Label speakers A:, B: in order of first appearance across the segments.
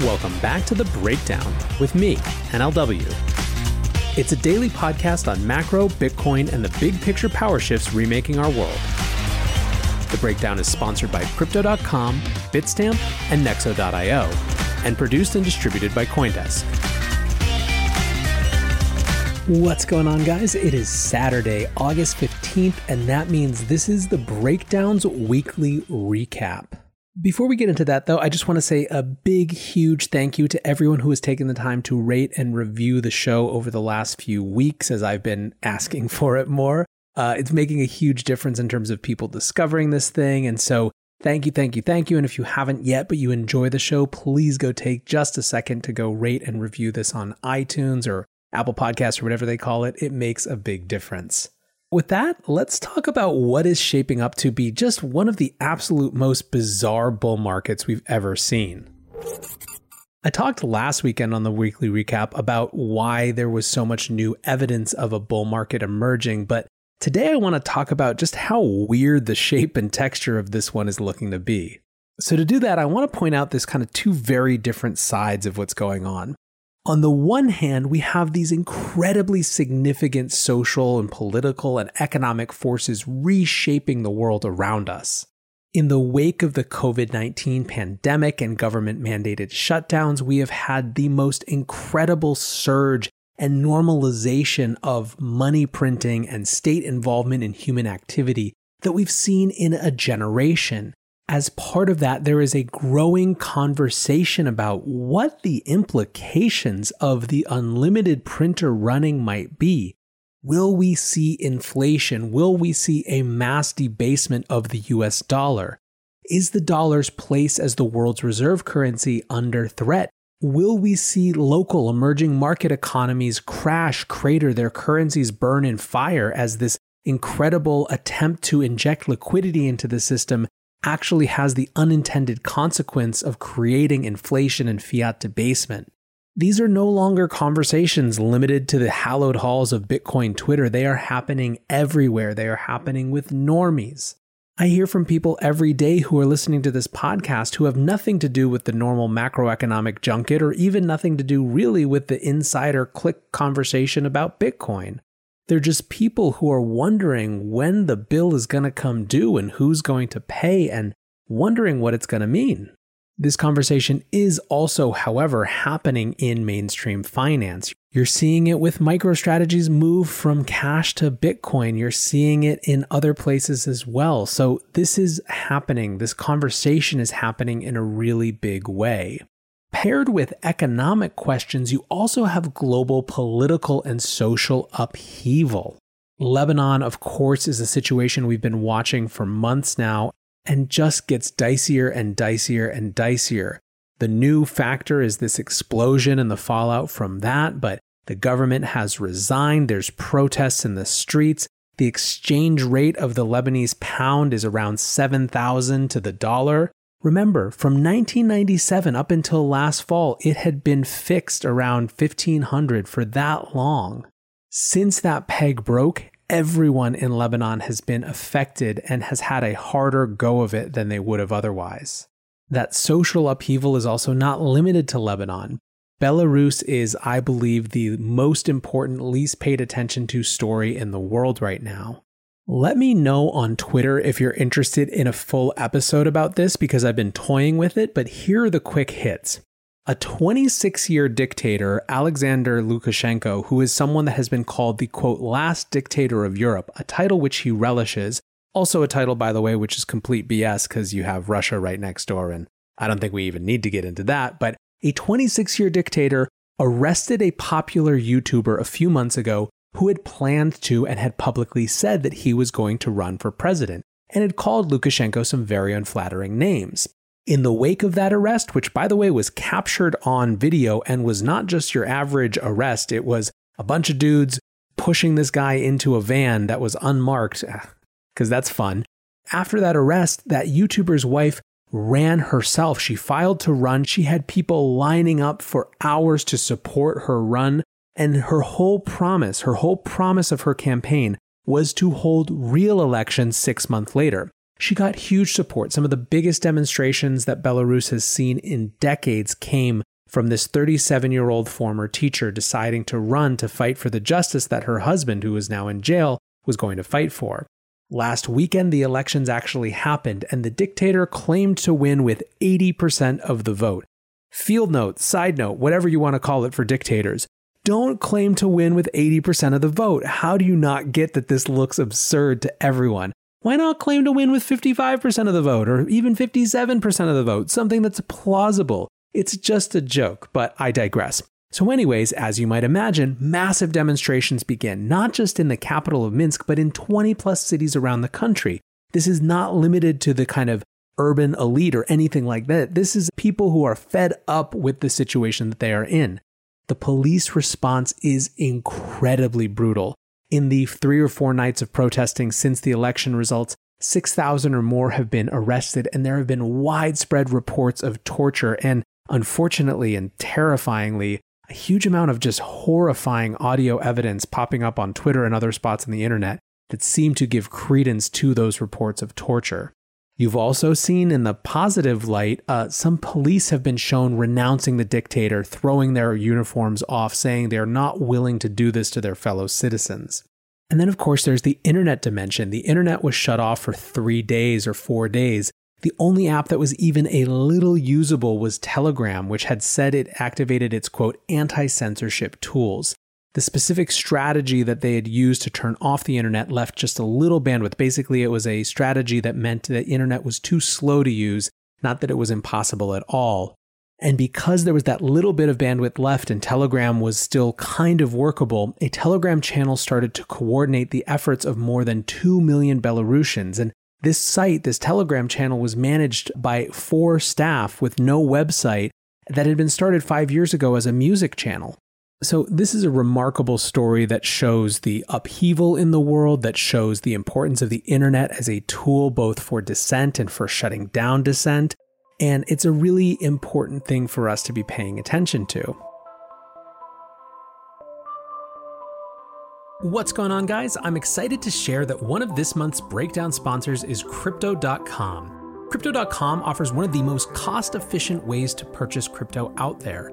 A: Welcome back to The Breakdown with me, NLW. It's a daily podcast on macro, Bitcoin, and the big picture power shifts remaking our world. The Breakdown is sponsored by Crypto.com, Bitstamp, and Nexo.io, and produced and distributed by Coindesk. What's going on, guys? It is Saturday, August 15th, and that means this is the Breakdown's weekly recap. Before we get into that, though, I just want to say a big, huge thank you to everyone who has taken the time to rate and review the show over the last few weeks as I've been asking for it more. Uh, it's making a huge difference in terms of people discovering this thing. And so, thank you, thank you, thank you. And if you haven't yet, but you enjoy the show, please go take just a second to go rate and review this on iTunes or Apple Podcasts or whatever they call it. It makes a big difference. With that, let's talk about what is shaping up to be just one of the absolute most bizarre bull markets we've ever seen. I talked last weekend on the weekly recap about why there was so much new evidence of a bull market emerging, but today I want to talk about just how weird the shape and texture of this one is looking to be. So, to do that, I want to point out this kind of two very different sides of what's going on. On the one hand, we have these incredibly significant social and political and economic forces reshaping the world around us. In the wake of the COVID 19 pandemic and government mandated shutdowns, we have had the most incredible surge and normalization of money printing and state involvement in human activity that we've seen in a generation as part of that, there is a growing conversation about what the implications of the unlimited printer running might be. Will we see inflation? Will we see a mass debasement of the US dollar? Is the dollar's place as the world's reserve currency under threat? Will we see local emerging market economies crash, crater, their currencies burn in fire as this incredible attempt to inject liquidity into the system actually has the unintended consequence of creating inflation and fiat debasement. These are no longer conversations limited to the hallowed halls of Bitcoin Twitter. They are happening everywhere. They are happening with normies. I hear from people every day who are listening to this podcast who have nothing to do with the normal macroeconomic junket or even nothing to do really with the insider click conversation about Bitcoin. They're just people who are wondering when the bill is going to come due and who's going to pay and wondering what it's going to mean. This conversation is also, however, happening in mainstream finance. You're seeing it with MicroStrategy's move from cash to Bitcoin. You're seeing it in other places as well. So, this is happening. This conversation is happening in a really big way. Paired with economic questions, you also have global political and social upheaval. Lebanon, of course, is a situation we've been watching for months now and just gets dicier and dicier and dicier. The new factor is this explosion and the fallout from that, but the government has resigned. There's protests in the streets. The exchange rate of the Lebanese pound is around 7,000 to the dollar. Remember, from 1997 up until last fall, it had been fixed around 1500 for that long. Since that peg broke, everyone in Lebanon has been affected and has had a harder go of it than they would have otherwise. That social upheaval is also not limited to Lebanon. Belarus is, I believe, the most important, least paid attention to story in the world right now. Let me know on Twitter if you're interested in a full episode about this because I've been toying with it, but here are the quick hits. A 26 year dictator, Alexander Lukashenko, who is someone that has been called the quote, last dictator of Europe, a title which he relishes. Also, a title, by the way, which is complete BS because you have Russia right next door, and I don't think we even need to get into that. But a 26 year dictator arrested a popular YouTuber a few months ago who had planned to and had publicly said that he was going to run for president and had called Lukashenko some very unflattering names. In the wake of that arrest, which by the way was captured on video and was not just your average arrest, it was a bunch of dudes pushing this guy into a van that was unmarked, ah, because that's fun. After that arrest, that YouTuber's wife ran herself. She filed to run. She had people lining up for hours to support her run. And her whole promise, her whole promise of her campaign was to hold real elections six months later. she got huge support. Some of the biggest demonstrations that Belarus has seen in decades came from this 37 year old former teacher deciding to run to fight for the justice that her husband, who is now in jail, was going to fight for. Last weekend, the elections actually happened, and the dictator claimed to win with 80% of the vote. Field note, side note, whatever you want to call it for dictators, don't claim to win with 80% of the vote. How do you not get that this looks absurd to everyone? Why not claim to win with 55% of the vote or even 57% of the vote? Something that's plausible. It's just a joke, but I digress. So, anyways, as you might imagine, massive demonstrations begin, not just in the capital of Minsk, but in 20 plus cities around the country. This is not limited to the kind of urban elite or anything like that. This is people who are fed up with the situation that they are in. The police response is incredibly brutal. In the three or four nights of protesting since the election results, 6,000 or more have been arrested, and there have been widespread reports of torture and, unfortunately and terrifyingly, a huge amount of just horrifying audio evidence popping up on Twitter and other spots on the internet that seem to give credence to those reports of torture. You've also seen in the positive light, uh, some police have been shown renouncing the dictator, throwing their uniforms off, saying they're not willing to do this to their fellow citizens. And then, of course, there's the internet dimension. The internet was shut off for three days or four days. The only app that was even a little usable was Telegram, which had said it activated its quote anti censorship tools. The specific strategy that they had used to turn off the internet left just a little bandwidth. Basically, it was a strategy that meant the internet was too slow to use, not that it was impossible at all. And because there was that little bit of bandwidth left and Telegram was still kind of workable, a Telegram channel started to coordinate the efforts of more than 2 million Belarusians. And this site, this Telegram channel, was managed by four staff with no website that had been started five years ago as a music channel. So, this is a remarkable story that shows the upheaval in the world, that shows the importance of the internet as a tool both for dissent and for shutting down dissent. And it's a really important thing for us to be paying attention to. What's going on, guys? I'm excited to share that one of this month's breakdown sponsors is Crypto.com. Crypto.com offers one of the most cost efficient ways to purchase crypto out there,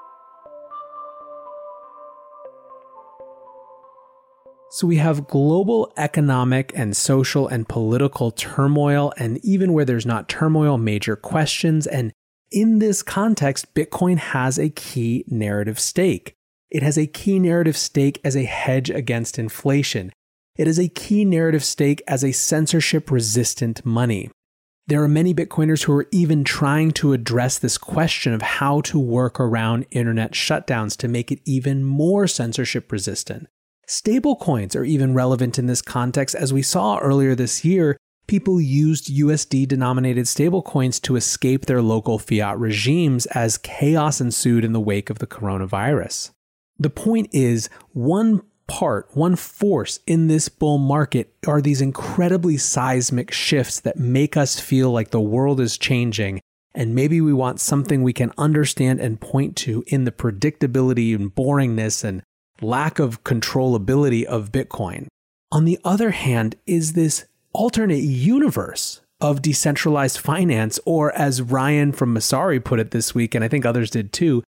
A: So we have global economic and social and political turmoil, and even where there's not turmoil, major questions. And in this context, Bitcoin has a key narrative stake. It has a key narrative stake as a hedge against inflation. It is a key narrative stake as a censorship resistant money. There are many Bitcoiners who are even trying to address this question of how to work around internet shutdowns to make it even more censorship resistant. Stablecoins are even relevant in this context, as we saw earlier this year. People used USD denominated stablecoins to escape their local fiat regimes as chaos ensued in the wake of the coronavirus. The point is, one part, one force in this bull market are these incredibly seismic shifts that make us feel like the world is changing and maybe we want something we can understand and point to in the predictability and boringness and lack of controllability of Bitcoin. On the other hand, is this alternate universe of decentralized finance, or as Ryan from Messari put it this week, and I think others did too,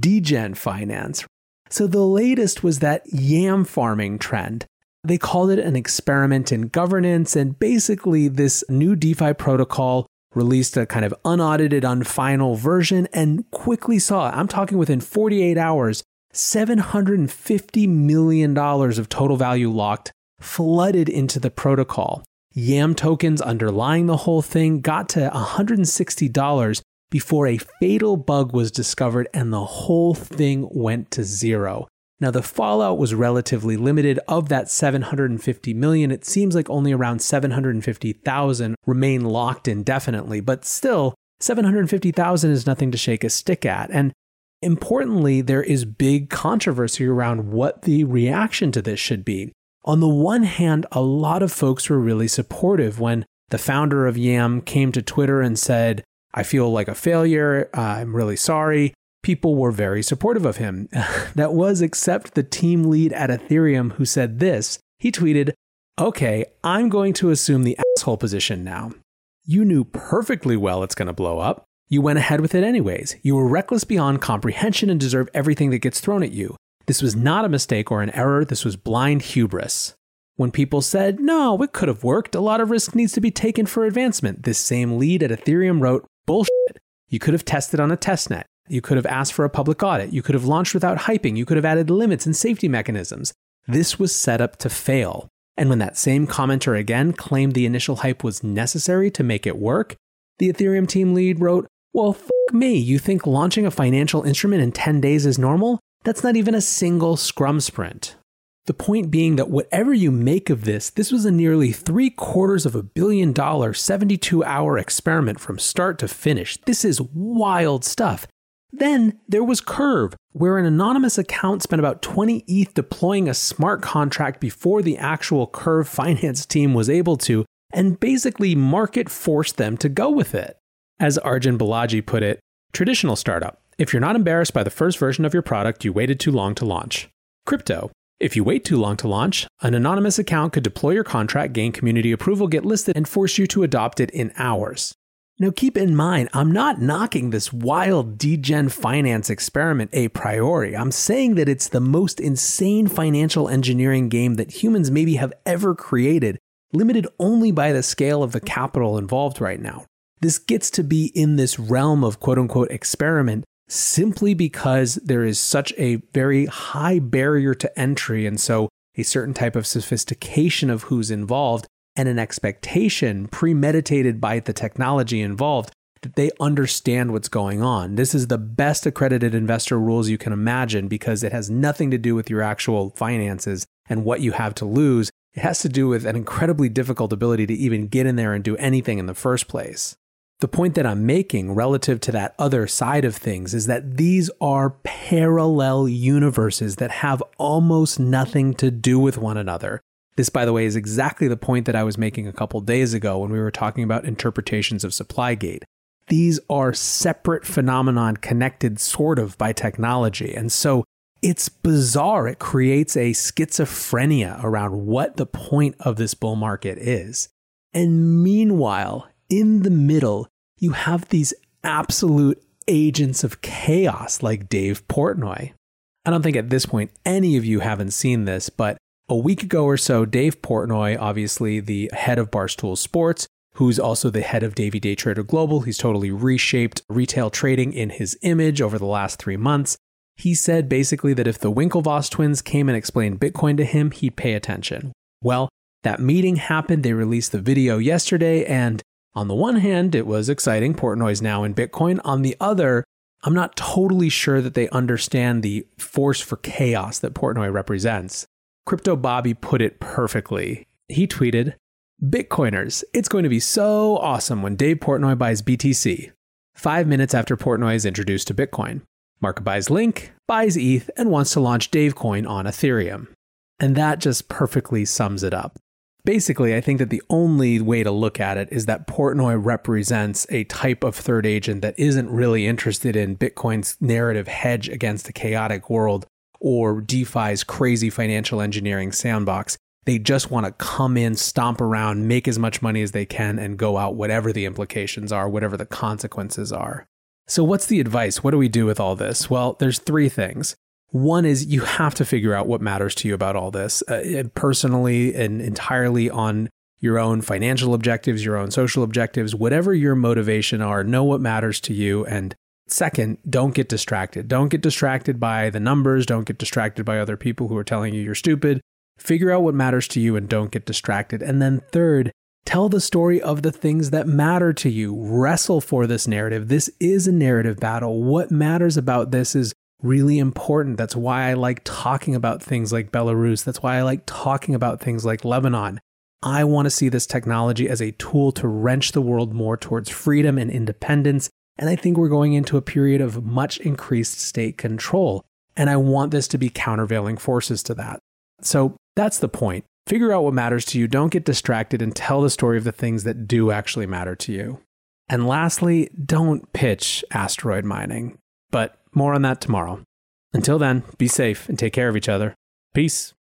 A: degen finance. So the latest was that yam farming trend. They called it an experiment in governance, and basically, this new DeFi protocol released a kind of unaudited, unfinal version and quickly saw, I'm talking within 48 hours, $750 million of total value locked flooded into the protocol. YAM tokens underlying the whole thing got to $160 before a fatal bug was discovered and the whole thing went to zero. Now the fallout was relatively limited of that 750 million it seems like only around 750,000 remain locked indefinitely but still 750,000 is nothing to shake a stick at and importantly there is big controversy around what the reaction to this should be. On the one hand a lot of folks were really supportive when the founder of Yam came to Twitter and said I feel like a failure. I'm really sorry. People were very supportive of him. that was except the team lead at Ethereum who said this. He tweeted, Okay, I'm going to assume the asshole position now. You knew perfectly well it's going to blow up. You went ahead with it anyways. You were reckless beyond comprehension and deserve everything that gets thrown at you. This was not a mistake or an error, this was blind hubris. When people said, no, it could have worked, a lot of risk needs to be taken for advancement, this same lead at Ethereum wrote, Bullshit. You could have tested on a testnet. You could have asked for a public audit. You could have launched without hyping. You could have added limits and safety mechanisms. This was set up to fail. And when that same commenter again claimed the initial hype was necessary to make it work, the Ethereum team lead wrote, Well, fuck me, you think launching a financial instrument in 10 days is normal? That's not even a single scrum sprint. The point being that whatever you make of this, this was a nearly three quarters of a billion dollar, 72 hour experiment from start to finish. This is wild stuff. Then there was Curve, where an anonymous account spent about 20 ETH deploying a smart contract before the actual Curve finance team was able to, and basically market forced them to go with it. As Arjun Balaji put it, traditional startup. If you're not embarrassed by the first version of your product, you waited too long to launch. Crypto. If you wait too long to launch, an anonymous account could deploy your contract, gain community approval, get listed, and force you to adopt it in hours. Now, keep in mind, I'm not knocking this wild degen finance experiment a priori. I'm saying that it's the most insane financial engineering game that humans maybe have ever created, limited only by the scale of the capital involved right now. This gets to be in this realm of quote unquote experiment simply because there is such a very high barrier to entry. And so a certain type of sophistication of who's involved and an expectation premeditated by the technology involved that they understand what's going on. This is the best accredited investor rules you can imagine because it has nothing to do with your actual finances and what you have to lose. It has to do with an incredibly difficult ability to even get in there and do anything in the first place. The point that I'm making relative to that other side of things is that these are parallel universes that have almost nothing to do with one another. This, by the way, is exactly the point that I was making a couple days ago when we were talking about interpretations of supply gate. These are separate phenomenon connected sort of by technology. And so it's bizarre. It creates a schizophrenia around what the point of this bull market is. And meanwhile, in the middle, you have these absolute agents of chaos like Dave Portnoy. I don't think at this point any of you haven't seen this, but a week ago or so, Dave Portnoy, obviously the head of Barstool Sports, who's also the head of Davey Day Trader Global, he's totally reshaped retail trading in his image over the last three months. He said basically that if the Winklevoss twins came and explained Bitcoin to him, he'd pay attention. Well, that meeting happened. They released the video yesterday, and on the one hand, it was exciting. Portnoy's now in Bitcoin. On the other, I'm not totally sure that they understand the force for chaos that Portnoy represents. Crypto Bobby put it perfectly. He tweeted, Bitcoiners, it's going to be so awesome when Dave Portnoy buys BTC. Five minutes after Portnoy is introduced to Bitcoin. Mark buys Link, buys ETH, and wants to launch Davecoin on Ethereum. And that just perfectly sums it up. Basically, I think that the only way to look at it is that Portnoy represents a type of third agent that isn't really interested in Bitcoin's narrative hedge against a chaotic world or DeFi's crazy financial engineering sandbox. They just want to come in, stomp around, make as much money as they can, and go out, whatever the implications are, whatever the consequences are. So, what's the advice? What do we do with all this? Well, there's three things. One is you have to figure out what matters to you about all this uh, personally and entirely on your own financial objectives, your own social objectives, whatever your motivation are, know what matters to you and Second, don't get distracted. Don't get distracted by the numbers. Don't get distracted by other people who are telling you you're stupid. Figure out what matters to you and don't get distracted. And then third, tell the story of the things that matter to you. Wrestle for this narrative. This is a narrative battle. What matters about this is really important. That's why I like talking about things like Belarus. That's why I like talking about things like Lebanon. I want to see this technology as a tool to wrench the world more towards freedom and independence and I think we're going into a period of much increased state control. And I want this to be countervailing forces to that. So that's the point. Figure out what matters to you. Don't get distracted and tell the story of the things that do actually matter to you. And lastly, don't pitch asteroid mining. But more on that tomorrow. Until then, be safe and take care of each other. Peace.